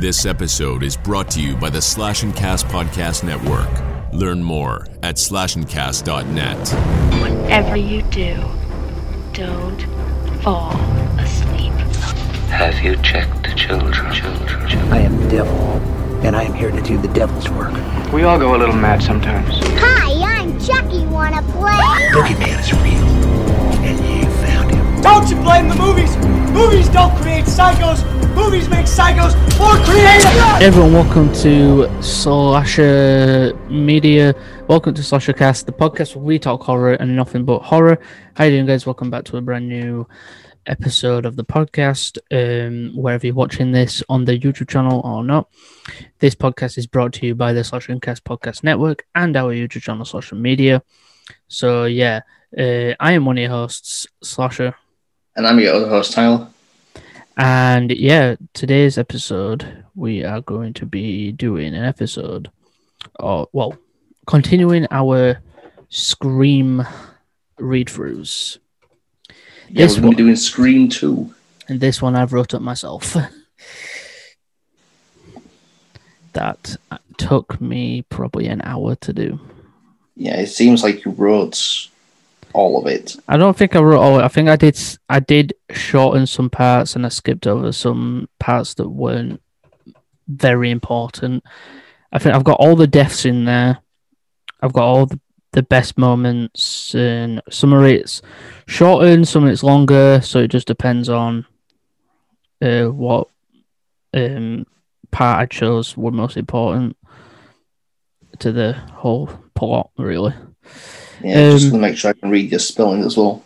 This episode is brought to you by the Slash and Cast Podcast Network. Learn more at slashandcast.net. Whatever you do, don't fall asleep. Have you checked the children? Children, children. I am the devil, and I am here to do the devil's work. We all go a little mad sometimes. Hi, I'm Chucky. Wanna play? Boogeyman is real, and you found him. Don't you blame the movies! Movies don't create psychos! Movies make psychos more creative! Everyone, welcome to Slasher Media. Welcome to Slasher Cast, the podcast where we talk horror and nothing but horror. How you doing, guys? Welcome back to a brand new episode of the podcast. Um, wherever you're watching this on the YouTube channel or not, this podcast is brought to you by the Slasher Cast Podcast Network and our YouTube channel, Slasher Media. So yeah, uh, I am one of your hosts, Slasher. And I'm your other host, Tyler. And yeah, today's episode, we are going to be doing an episode, or well, continuing our Scream read throughs. Yeah, This we're going to be doing Scream 2. And this one I've wrote up myself. that took me probably an hour to do. Yeah, it seems like you wrote all of it. I don't think I wrote all. I think I did. I did shorten some parts, and I skipped over some parts that weren't very important. I think I've got all the deaths in there. I've got all the, the best moments, and some of it's shortened, some of it's longer. So it just depends on uh, what um, part I chose were most important to the whole plot, really. Yeah, just Um, to make sure I can read your spelling as well.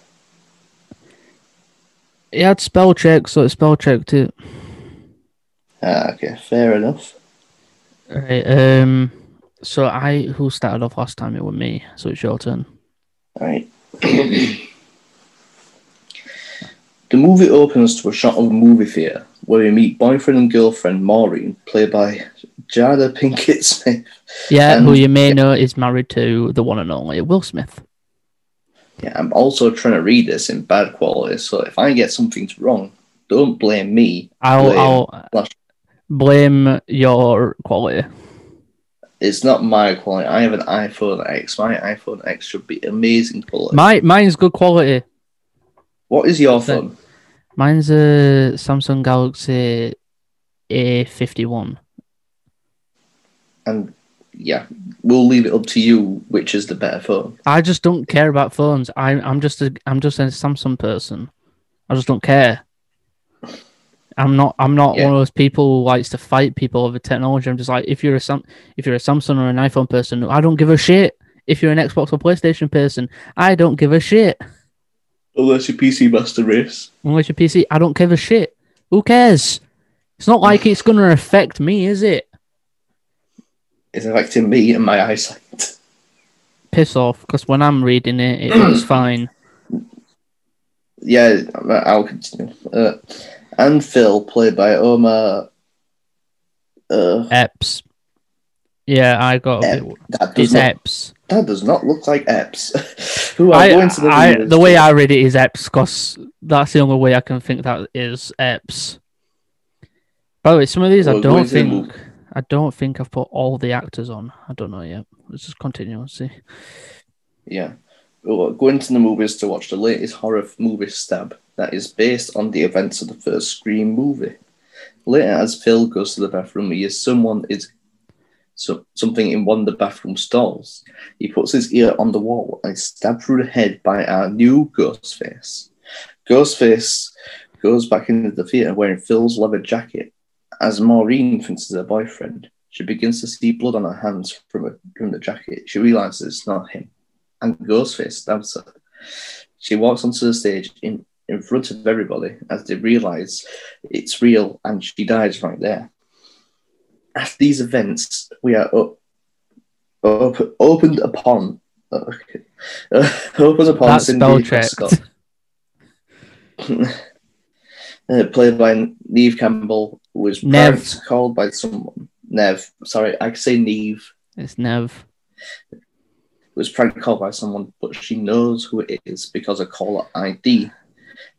It had spell check, so it spell checked it. Ah, okay, fair enough. Right. Um. So I who started off last time? It was me. So it's your turn. All right. the movie opens to a shot of a movie theatre where we meet boyfriend and girlfriend Maureen, played by Jada Pinkett Smith. Yeah, who Um, you may know is married to the one and only Will Smith. Yeah, I'm also trying to read this in bad quality, so if I get something wrong, don't blame me. I'll blame I'll Flash. blame your quality. It's not my quality. I have an iPhone X. My iPhone X should be amazing quality. My mine's good quality. what is your phone? Mine's a Samsung Galaxy A51. And yeah, we'll leave it up to you which is the better phone. I just don't care about phones. I I'm just a I'm just a Samsung person. I just don't care. I'm not I'm not Yeah. one of those people who likes to fight people over technology. I'm just like if you're a Sam if you're a Samsung or an iPhone person, I don't give a shit. If you're an Xbox or PlayStation person, I don't give a shit. Unless your PC Master Race. Unless your PC, I don't give a shit. Who cares? It's not like it's gonna affect me, is it? It's affecting me and my eyesight. Piss off, because when I'm reading it, it looks fine. Yeah, I'll continue. Uh, and Phil, played by Omar. Uh, Eps. Yeah, I got a Ep. bit. that It's not. That does not look like Epps. Who are I, going to the I, the way I read it is Eps because that's the only way I can think that is Eps. By the way, some of these I Well, going don't think. I don't think I've put all the actors on. I don't know yet. Let's just continue and see. Yeah. Well, going to the movies to watch the latest horror movie Stab that is based on the events of the first Scream movie. Later, as Phil goes to the bathroom, he hears someone is so, something in one of the bathroom stalls. He puts his ear on the wall and is stabbed through the head by our new Ghostface. Ghostface goes back into the theatre wearing Phil's leather jacket. As Maureen thinks it's her boyfriend, she begins to see blood on her hands from, a, from the jacket. She realizes it's not him and Ghostface stabs her. She walks onto the stage in, in front of everybody as they realize it's real and she dies right there. After these events, we are up, up, opened upon. Okay, uh, opened upon That's Cindy. Prescott, uh, played by Neve Campbell, was Nev. pranked, called by someone. Nev, sorry, I say Neve. It's Nev. was prank called by someone, but she knows who it is because of caller ID.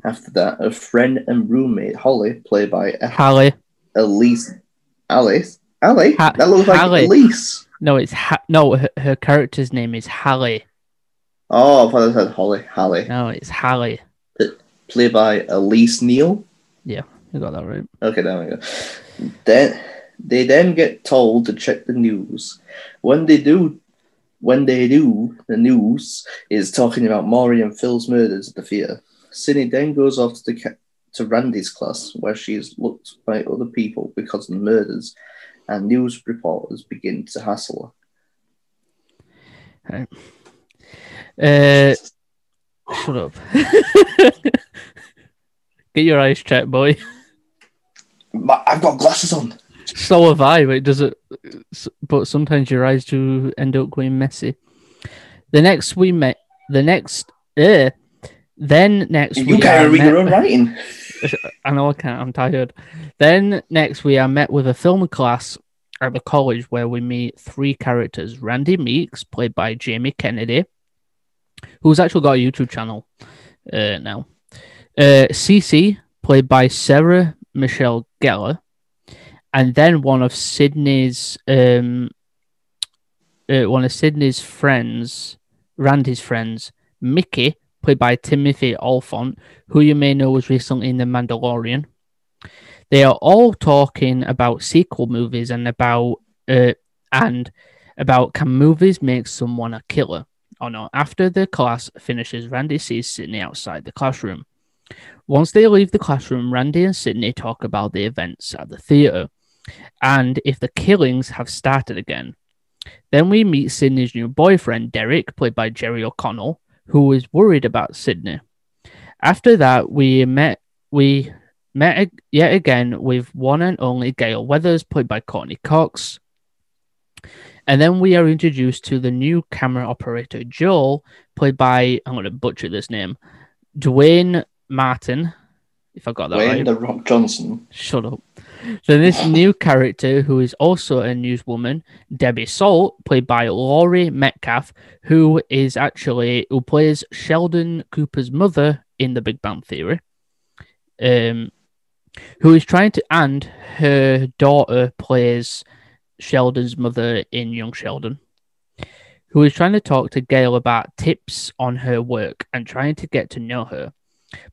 After that, a friend and roommate, Holly, played by Holly. Elise Alice. Ali? Ha- that looks like Hallie. Elise. No, it's ha- no. Her, her character's name is Hallie. Oh, I thought I said Holly. Hallie. No, it's Hallie. Played by Elise Neal. Yeah, you got that right. Okay, there we go. Then they then get told to check the news. When they do, when they do, the news is talking about Maury and Phil's murders at the theatre. Cindy then goes off to the ca- to Randy's class, where she is looked by other people because of the murders, and news reporters begin to hassle her. Uh, shut up. Get your eyes checked, boy. But I've got glasses on. So have I, but it doesn't. But sometimes your eyes do end up going messy. The next we met, the next, uh, then next You we can't read your met- own writing. I know I can't. I'm tired. Then next we are met with a film class at the college where we meet three characters: Randy Meeks, played by Jamie Kennedy, who's actually got a YouTube channel uh, now. Uh, played by Sarah Michelle Gellar, and then one of Sidney's um, uh, one of Sidney's friends, Randy's friends, Mickey, played by Timothy Olyphant, who you may know was recently in The Mandalorian. They are all talking about sequel movies and about uh, and about can movies make someone a killer or not. After the class finishes, Randy sees Sidney outside the classroom. Once they leave the classroom, Randy and Sidney talk about the events at the theatre and if the killings have started again. Then we meet Sidney's new boyfriend, Derek, played by Jerry O'Connell, who is worried about Sidney. After that, we met we met yet again with one and only Gale Weathers, played by Courteney Cox. And then we are introduced to the new camera operator, Joel, played by, I'm going to butcher this name, Duane Martin, if I got that right. the Rock Johnson. Shut up. So this new character, who is also a newswoman, Debbie Salt, played by Laurie Metcalf, who is actually who plays Sheldon Cooper's mother in The Big Bang Theory, um, who is trying to, and her daughter plays Sheldon's mother in Young Sheldon, who is trying to talk to Gale about tips on her work and trying to get to know her,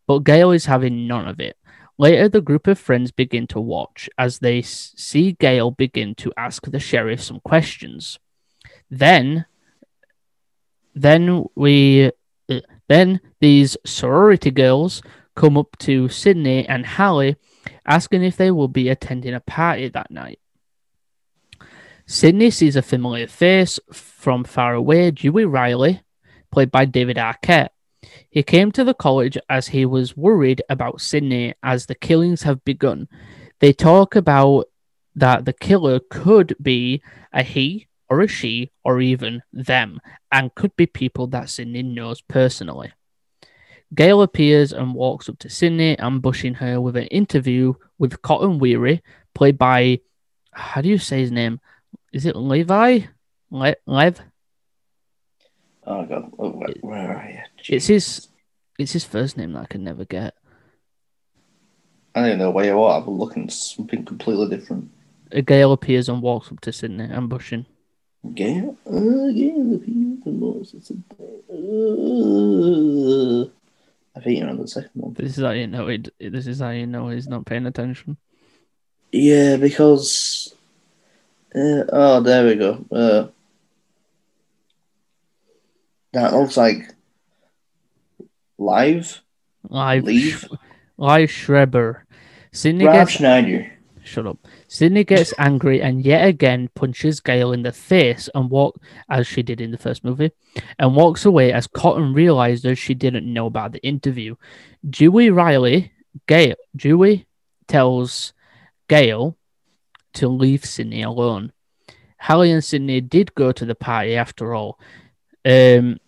but Gale is having none of it. Later, the group of friends begin to watch as they see Gale begin to ask the sheriff some questions. Then, then we, uh, then these sorority girls come up to Sidney and Hallie, asking if they will be attending a party that night. Sidney sees a familiar face from far away, Dewey Riley, played by David Arquette. He came to the college as he was worried about Sidney as the killings have begun. They talk about that the killer could be a he or a she or even them and could be people that Sidney knows personally. Gale appears and walks up to Sidney, ambushing her with an interview with Cotton Weary, played by, how do you say his name? Is it Levi? Le- Lev? Oh god, oh, where, where are you? It's his, it's his first name that I can never get. I don't know where you are. I'm looking at something completely different. A Gale appears and walks up to Sidney, ambushing. Gale, uh, Gale, the people, the most. It's a, uh, I think you're on the second one. This is how you know it. This is how you know he's not paying attention. Yeah, because. Uh, oh, there we go. Uh, that looks like live. Live, Leave? Live Schreiber. Sidney Rob gets Schneider. shut up. Sidney gets angry and yet again punches Gale in the face and walk as she did in the first movie, and walks away as Cotton realizes she didn't know about the interview. Dewey Riley, Gale, Dewey tells Gale to leave Sidney alone. Hallie and Sidney did go to the party after all. Um,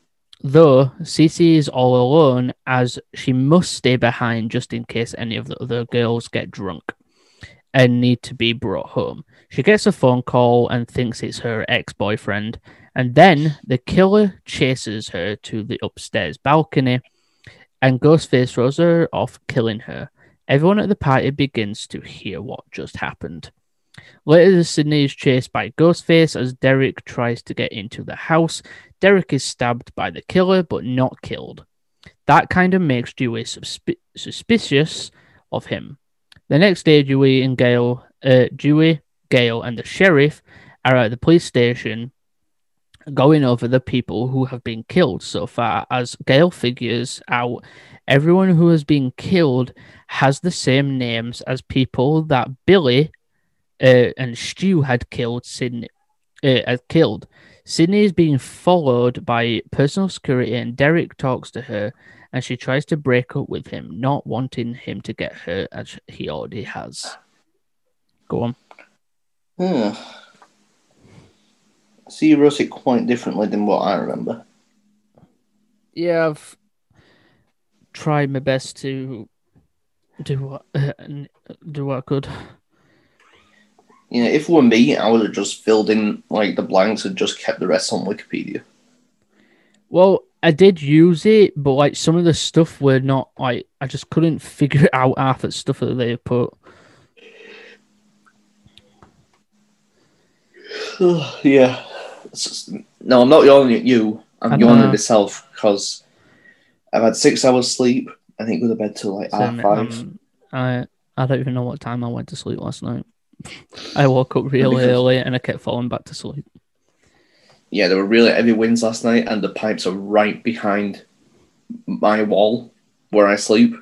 though Cici is all alone as she must stay behind just in case any of the other girls get drunk and need to be brought home. She gets a phone call and thinks it's her ex boyfriend, and then the killer chases her to the upstairs balcony, and Ghostface throws her off, killing her. Everyone at the party begins to hear what just happened. Later, Sidney is chased by Ghostface as Derek tries to get into the house. Derek is stabbed by the killer but not killed. That kind of makes Dewey suspi- suspicious of him. The next day, Dewey and Gale, uh, Dewey, Gale, and the sheriff are at the police station going over the people who have been killed so far. As Gale figures out, everyone who has been killed has the same names as people that Billy uh, and Stu had killed. Sidney uh, had killed. Sidney is being followed by personal security, and Derek talks to her, and she tries to break up with him, not wanting him to get hurt as he already has. Go on. Hmm. So you wrote it quite differently than what I remember. Yeah, I've tried my best to do what do what I could. You know, if it were me, I would have just filled in like the blanks and just kept the rest on Wikipedia. Well, I did use it, but like some of the stuff were not like I just couldn't figure out half the stuff that they put. yeah. Just- no, I'm not yawning at you. I'm yawning at myself because I've had six hours sleep. I think go to bed till like half five. um, I I don't even know what time I went to sleep last night. I woke up really Because- early and I kept falling back to sleep. yeah, there were really heavy winds last night, and the pipes are right behind my wall where I sleep.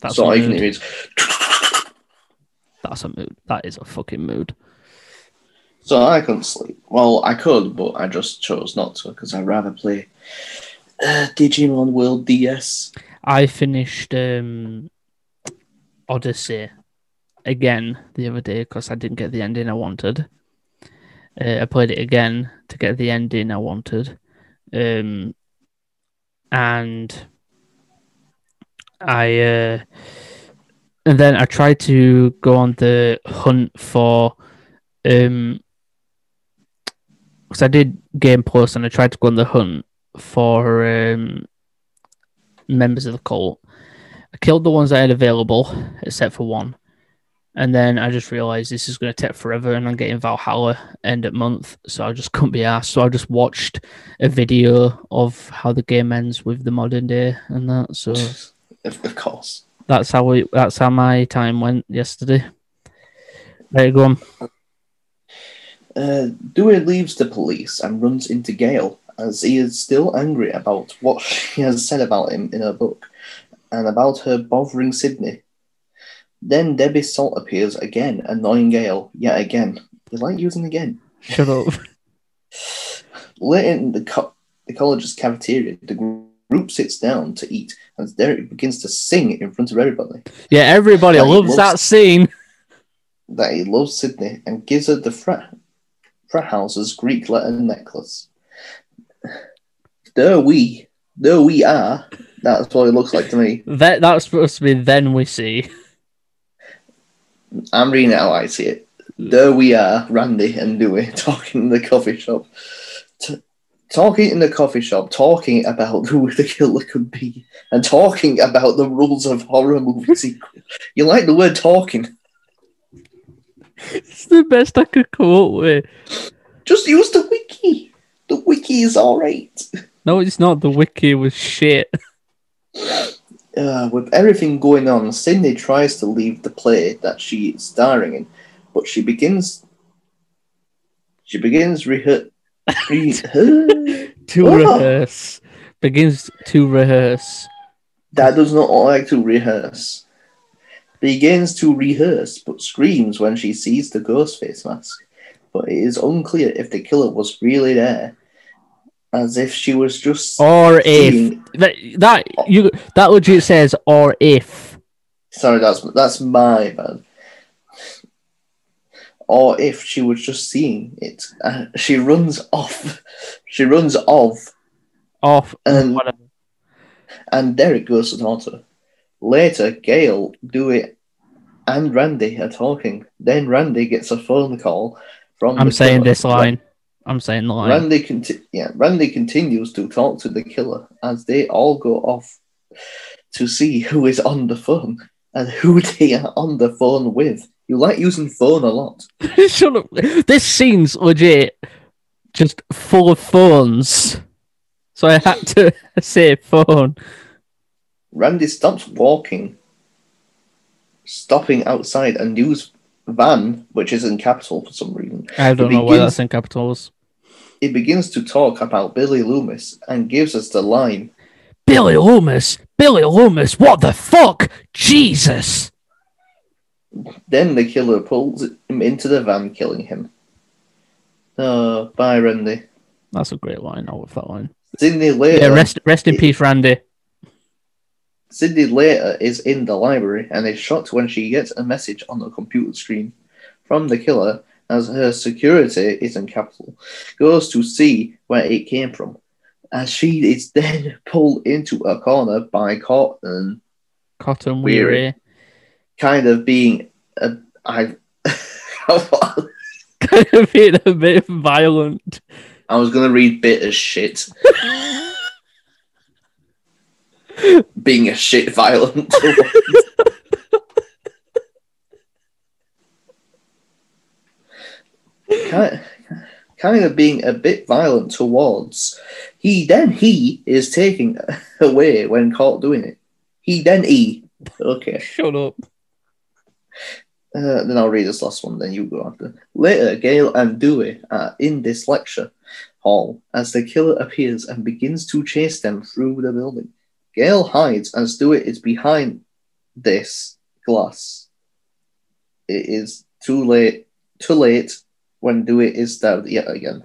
That's so a I can hear. That's a mood. That is a fucking mood. So I couldn't sleep. Well, I could, but I just chose not to because I'd rather play uh, Digimon World DS. I finished um, Odyssey again the other day because I didn't get the ending I wanted. Uh, I played it again to get the ending I wanted, um, and I uh, and then I tried to go on the hunt for um because I did Game Plus and I tried to go on the hunt for um members of the cult. I killed the ones I had available, except for one. And then I just realized this is going to take forever and I'm getting Valhalla end of month. So I just couldn't be asked. So I just watched a video of how the game ends with the modern day and that. So Of, course. that's how we, that's how my time went yesterday. There you go. on. Uh, Dewey leaves the police and runs into Gale as he is still angry about what she has said about him in her book and about her bothering Sidney. Then Debbie Salt appears again, annoying Gale yet again. You like using again? Shut up. Later in the, co- the college's cafeteria, the group sits down to eat as Derek begins to sing in front of everybody Yeah, everybody That loves loves- that scene. that he loves Sidney and gives her the frat, frat house's Greek letter necklace. There we, there we are. That's what it looks like to me. That that's supposed to be then we see. I'm reading it how I see it. There we are, Randy and Dewey, talking in the coffee shop. T- talking in the coffee shop, talking about who the killer could be, and talking about the rules of horror movie sequels. You like the word talking? It's the best I could come up with. Just use the wiki. The wiki is alright. No, it's not. The wiki was shit. Uh, with everything going on, Sidney tries to leave the play that she is starring in, but she begins. She begins rehe- re- To Oh. rehearse. Begins to rehearse. that does not like to rehearse. Begins to rehearse, but screams when she sees the ghost face mask. But it is unclear if the killer was really there, as if she was just Or if that, that you that legit says or if. Sorry, that's that's my bad. Or if she was just seeing it, uh, she runs off. She runs off, Off and whatever. and Derek goes to to. Later, Gale, Dewey, and Randy are talking. Then Randy gets a phone call from. I'm the saying this line. I'm saying the line. Randy conti- yeah, Randy continues to talk to the killer as they all go off to see who is on the phone. and who they are on the phone with. You like using phone a lot. Shut up. This scene's legit just full of phones. So I had to say phone. Randy stops walking, stopping outside a news van, which is in capital for some reason. I don't It know why begins- that's in capitals. It begins to talk about Billy Loomis and gives us the line Billy Loomis! Billy Loomis! What the fuck? Jesus! Then the killer pulls him into the van, killing him. Oh, bye, Randy. That's a great line. I love that line. Sidney later. Yeah, rest rest in peace, Randy. Sidney later is in the library and is shocked when she gets a message on the computer screen from the killer as her security is in capital. Goes to see where it came from. As she is then pulled into a corner by Cotton, Cotton Weary. Weary. kind of being a. I, kind of being a bit violent. I was gonna read bit as shit. being a shit violent. kind, kind of being a bit violent towards. He then he is taking away when caught doing it. He then he. Okay. Shut up. Uh, then I'll read this last one, then you go after. Later, Gale and Dewey are in this lecture hall as the killer appears and begins to chase them through the building. Gale hides as Dewey is behind this glass. It is too late. Too late when Dewey is stabbed yet again.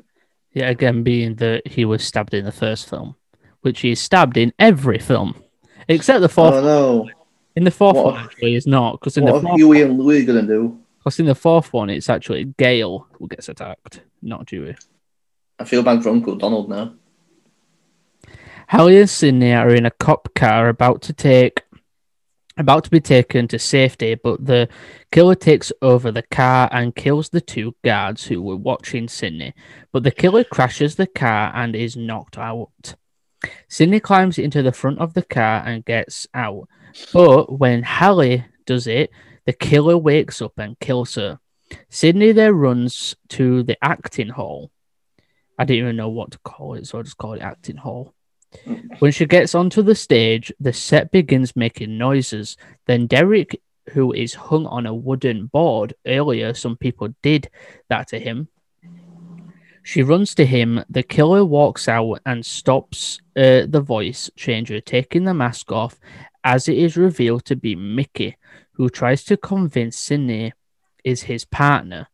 Yeah, again, being that he was stabbed in the first film, which he is stabbed in every film, except the fourth. Oh no! In the fourth What- one, actually, is not because in What the are fourth, Huey and Louie gonna do? because in the fourth one, it's actually Gale who gets attacked, not Dewey. I feel bad for Uncle Donald now. Hallie and Sidney are in a cop car about to take about to be taken to safety, but the killer takes over the car and kills the two guards who were watching Sidney. But the killer crashes the car and is knocked out. Sidney climbs into the front of the car and gets out. But when Hallie does it, the killer wakes up and kills her. Sidney then runs to the acting hall. I didn't even know what to call it, so I just call it acting hall. When she gets onto the stage, the set begins making noises. Then Derek, who is hung on a wooden board earlier, some people did that to him. She runs to him. The killer walks out and stops uh, the voice changer, taking the mask off as it is revealed to be Mickey, who tries to convince Sidney is his partner.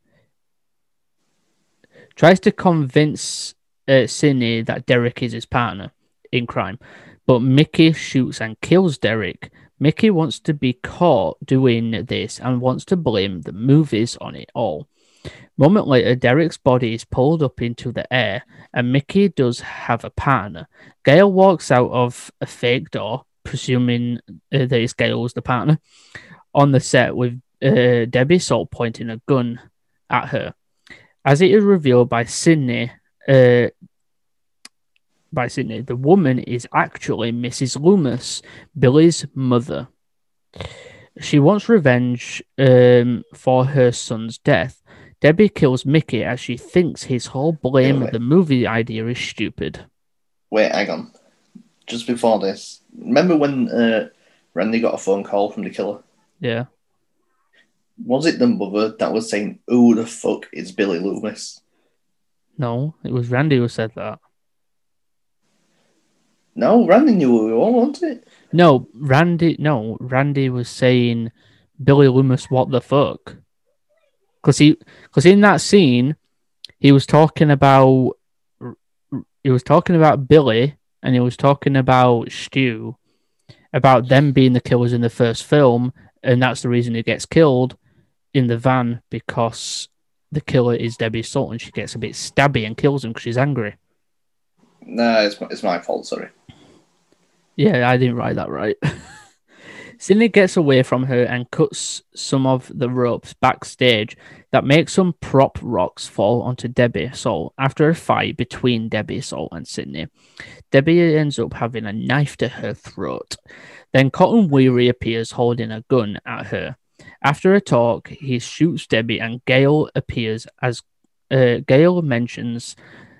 Tries to convince uh, Sidney that Derek is his partner in crime, but Mickey shoots and kills Derek. Mickey wants to be caught doing this and wants to blame the movies on it all. Moment later, Derek's body is pulled up into the air, and Mickey does have a partner. Gale walks out of a fake door, presuming uh, that it's was the partner, on the set with uh, Debbie Salt pointing a gun at her. As it is revealed by Sidney, uh, by Sidney, the woman is actually Mrs. Loomis, Billy's mother. She wants revenge um, for her son's death. Debbie kills Mickey as she thinks his whole blame Wait, of the movie idea is stupid. Wait, hang on. Just before this, remember when uh, Randy got a phone call from the killer? Yeah. Was it the mother that was saying, "Who the fuck is Billy Loomis"? No, it was Randy who said that. No, Randy knew we all wanted. No, Randy. No, Randy was saying, "Billy Loomis, what the fuck?" Because he, because in that scene, he was talking about, he was talking about Billy, and he was talking about Stu, about them being the killers in the first film, and that's the reason he gets killed in the van because the killer is Debbie Salt, and she gets a bit stabby and kills him because she's angry. No, it's it's my fault. Sorry. Yeah, I didn't write that right. Sidney gets away from her and cuts some of the ropes backstage that make some prop rocks fall onto Debbie Soul after a fight between Debbie Soul and Sidney. Debbie ends up having a knife to her throat. Then Cotton Weary appears holding a gun at her. After a talk, he shoots Debbie and Gale appears as uh, Gale mentions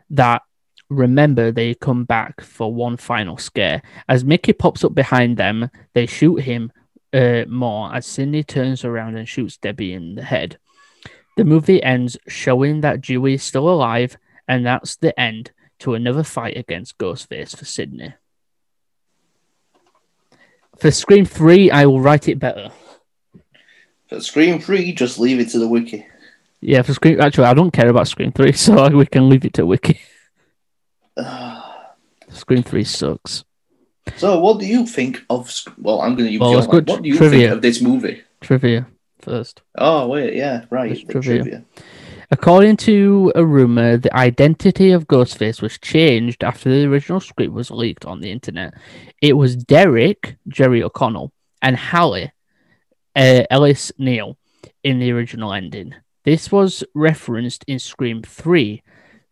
that remember they come back for one final scare. As Mickey pops up behind them, they shoot him uh, more as Cindy turns around and shoots Debbie in the head. The movie ends showing that Dewey is still alive, and that's the end to another fight against Ghostface for Sidney. For Scream 3, I will write it better. For Scream 3, just leave it to the wiki. Yeah, for Scream, actually, I don't care about Scream 3, so we can leave it to Wiki. Scream 3 sucks. So, what do you think of? Well, I'm going to use Well, your good What do you trivia. think of this movie? Trivia first. Oh wait, yeah, right. Trivia. trivia. According to a rumor, the identity of Ghostface was changed after the original script was leaked on the internet. It was Derek, Jerry O'Connell, and Hallie, uh, Ellis Neal, in the original ending. This was referenced in Scream 3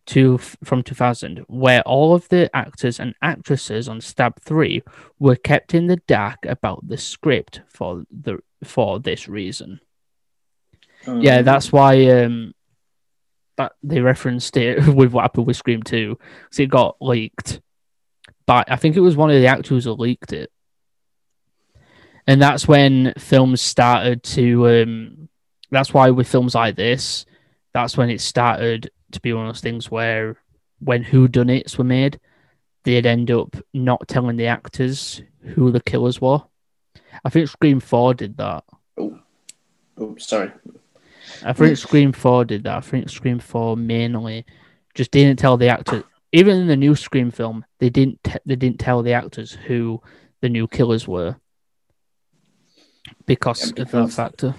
to, from 2000, where all of the actors and actresses on Stab 3 were kept in the dark about the script for the for this reason. Yeah, Um, that's why um that they referenced it with what happened with Scream 2. because it got leaked. But I think it was one of the actors who leaked it. And that's when films started to um that's why with films like this, that's when it started to be one of those things where when who done it's were made, they'd end up not telling the actors who the killers were. I think Scream 4 did that. Oh, sorry. I think Scream 4 did that. I think Scream 4 mainly just didn't tell the actors. Even in the new Scream film, they didn't te- they didn't tell the actors who the new killers were because, Yeah, of that because- factor.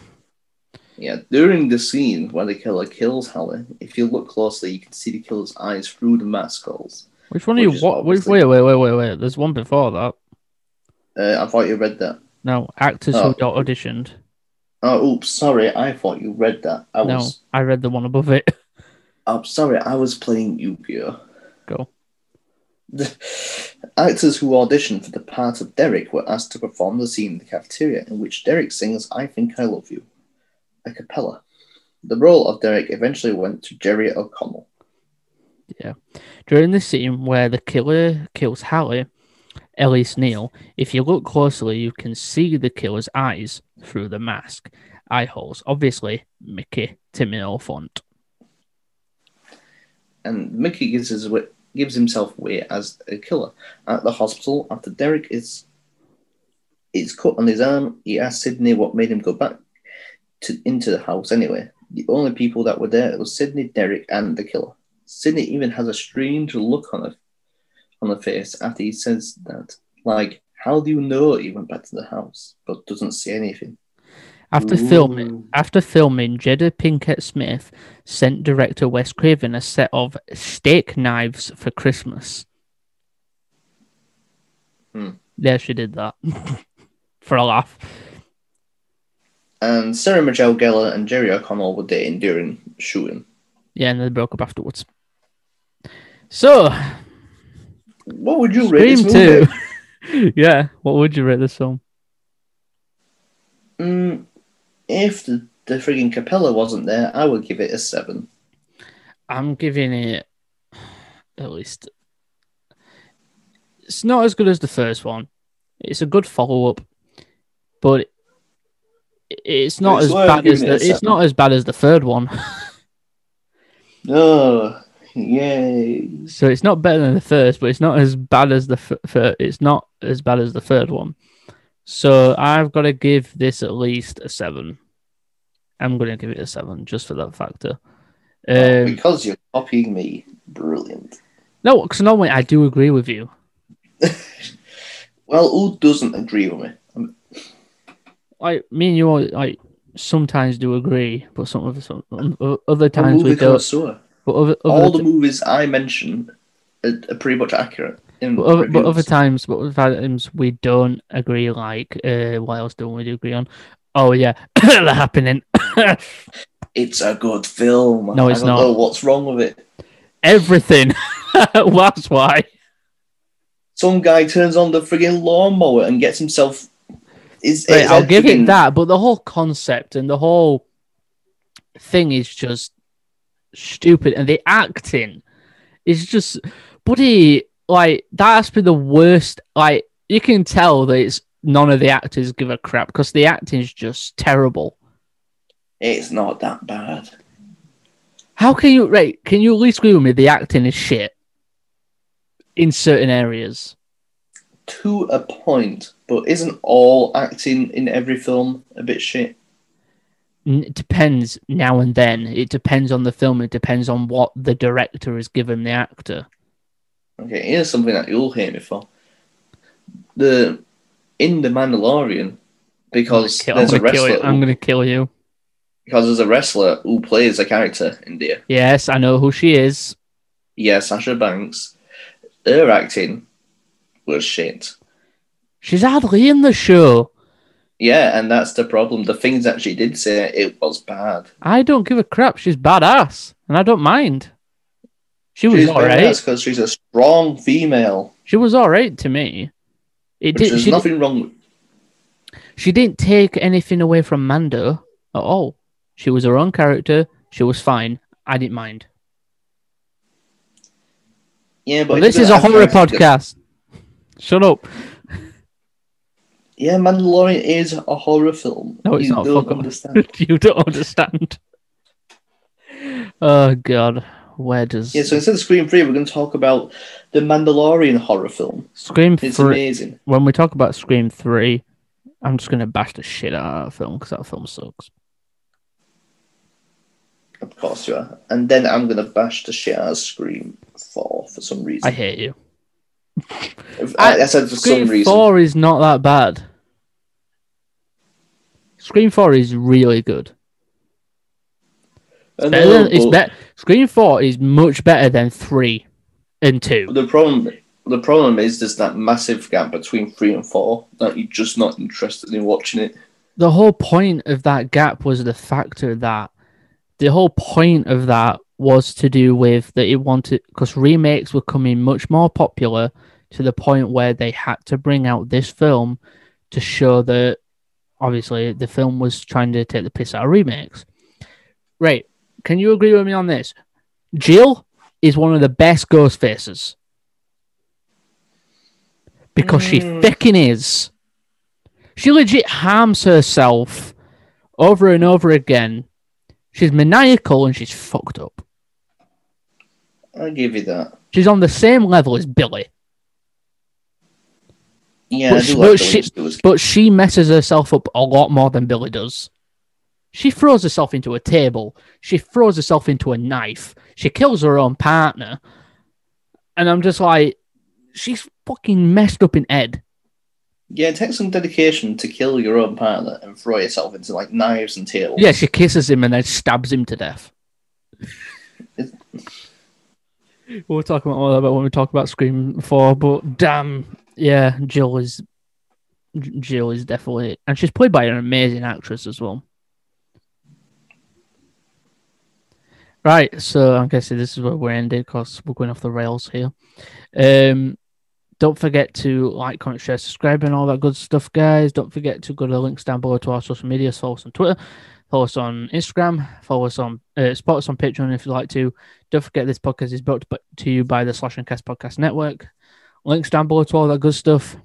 Yeah, during the scene where the killer kills Hallie, if you look closely, you can see the killer's eyes through the mask holes. Which one are you? What? Which, wait, wait, wait, wait, wait. There's one before that. Uh, I thought you read that. No, actors Oh. who got auditioned. Oh, oops, sorry. I thought you read that. I No, was. I read the one above it. I'm sorry. I was playing Yu-Gi-Oh. Go. The actors who auditioned for the part of Derek were asked to perform the scene in the cafeteria in which Derek sings "I Think I Love You" a cappella. The role of Derek eventually went to Jerry O'Connell. Yeah. During the scene where the killer kills Hallie, Elise Neal, if you look closely, you can see the killer's eyes through the mask. Eye holes. Obviously, Mickey Timmy Font. and Mickey gives his gives himself away as a killer at the hospital after Derek is is cut on his arm. He asks Sidney what made him go back to into the house anyway. The only people that were there was Sidney, Derek, and the killer. Sidney even has a strange look on her on her face after he says that. Like, how do you know he went back to the house, but doesn't say anything? After filming, after filming, Jada Pinkett Smith sent director Wes Craven a set of steak knives for Christmas. Hmm. Yeah, she did that for a laugh. And Sarah Michelle Gellar and Jerry O'Connell were dating during shooting. Yeah, and they broke up afterwards. So, What would you rate Scream this movie? yeah, what would you rate this film? Mm, if the, the frigging Capella wasn't there, I would give it a seven. I'm giving it at least. It's not as good as the first one. It's a good follow up, but it's not It's as bad as the. It's seven. not as bad as the third one. Oh, yay! so it's not better than the first, but it's not as bad as the. F- fir- it's not as bad as the third one. So I've got to give this at least a seven. I'm going to give it a seven just for that factor. Um, because you're copying me, brilliant. no, because normally I do agree with you. Well, who doesn't agree with me? Um, like me and you all, like sometimes do agree, but some of some other times we don't. But other, other All the t- movies I mention are, are pretty much accurate. But other, but other times, but other times we don't agree. Like, uh, what else don't we agree on? Oh yeah, the happening. it's a good film. No, it's I don't not. know what's wrong with it. Everything. That's why. Some guy turns on the frigging lawnmower and gets himself. Is Right, I'll give it that, but the whole concept and the whole thing is just stupid, and the acting is just, buddy, like that has to be the worst. Like you can tell that it's none of the actors give a crap because the acting is just terrible. It's not that bad. How can you right? Can you at least agree with me? The acting is shit in certain areas. To a point, but isn't all acting in every film a bit shit? It depends now and then. It depends on the film. It depends on what the director has given the actor. Okay, here's something that you'll hate me for. The in the Mandalorian, because Kill- there's a I'm kill wrestler. I'm gonna kill you. Because there's a wrestler who plays a character in there. Yes, I know who she is. Yeah, Sasha Banks. Her acting was shit. She's hardly in the show. Yeah, and that's the problem. The things that she did say, it was bad. I don't give a crap. She's badass, and I don't mind. She was She's alright. because she's a strong female. She was alright to me. It did. there's nothing wrong with. she didn't take anything away from Mando at all. She was her own character. She was fine. I didn't mind. Yeah, but if this is a horror podcast. Shut up. Yeah, Mandalorian is a horror film. No, it's you not. Don't understand. you don't understand. Oh god, where does yeah, so instead of Scream Three, we're going to talk about the Mandalorian horror film. Scream It's three? amazing. When we talk about Scream three, I'm just gonna bash the shit out of that film because that film sucks. Of course you are. And then I'm going to bash the shit out of Scream Four for some reason. I hate you. I, I said for Scream some reason. four is not that bad. Scream four is really good. I Better than, it's better. Scream four is much better than three and two. The problem, the problem is there's that massive gap between three and four that you're just not interested in watching it. the whole point of that gap was the factor that the whole point of that was to do with that it wanted because remakes were coming much more popular to the point where they had to bring out this film to show that obviously the film was trying to take the piss out of remakes. Right. Can you agree with me on this? Jill is one of the best ghost faces. Because she Mm. fucking is. She legit harms herself over and over again. She's maniacal and she's fucked up. I'll give you that. She's on the same level as Billy. Yeah, But she- do but like she- But she messes herself up a lot more than Billy does. She throws herself into a table. She throws herself into a knife. She kills her own partner. And I'm just like, she's fucking messed up in head. Yeah, it takes some dedication to kill your own partner and throw yourself into like knives and tables. Yeah, she kisses him and then stabs him to death. we'll talk about all that when we talk about Scream 4, but damn, yeah, Jill is Jill is definitely, and she's played by an amazing actress as well. Right, so I'm guessing this is where we're ended because we're going off the rails here. Um, don't forget to like, comment, share, subscribe, and all that good stuff, guys. Don't forget to go to the links down below to our social media. Follow us on Twitter, follow us on Instagram, follow us on, uh, support us on Patreon if you'd like to. Don't forget this podcast is brought to- to you by the Slash and Cast Podcast Network. Links down below to all that good stuff.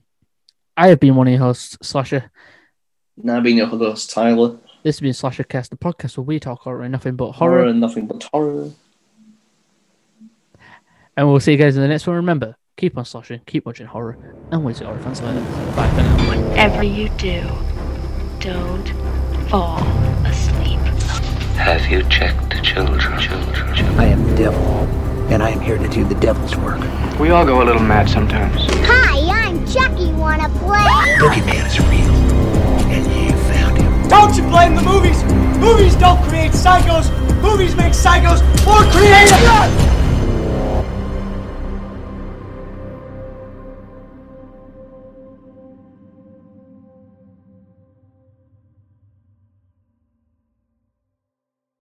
I have been one of your hosts, Slasher. Now being your host, Tyler. This has been Slasher Cast, the podcast where we talk horror and nothing but Horror horror. and nothing but horror. And we'll see you guys in the next one. Remember, keep on slashing, keep watching horror, and we'll see horror fans later. Bye for now. Whatever you do, don't fall asleep. Have you checked the children? Children, children. I am the devil, and I am here to do the devil's work. We all go a little mad sometimes. Hi, I'm Chucky. Wanna play? Boogeyman is real, and you found him. Don't you blame the movies? Movies don't create psychos. Movies make psychos more creative.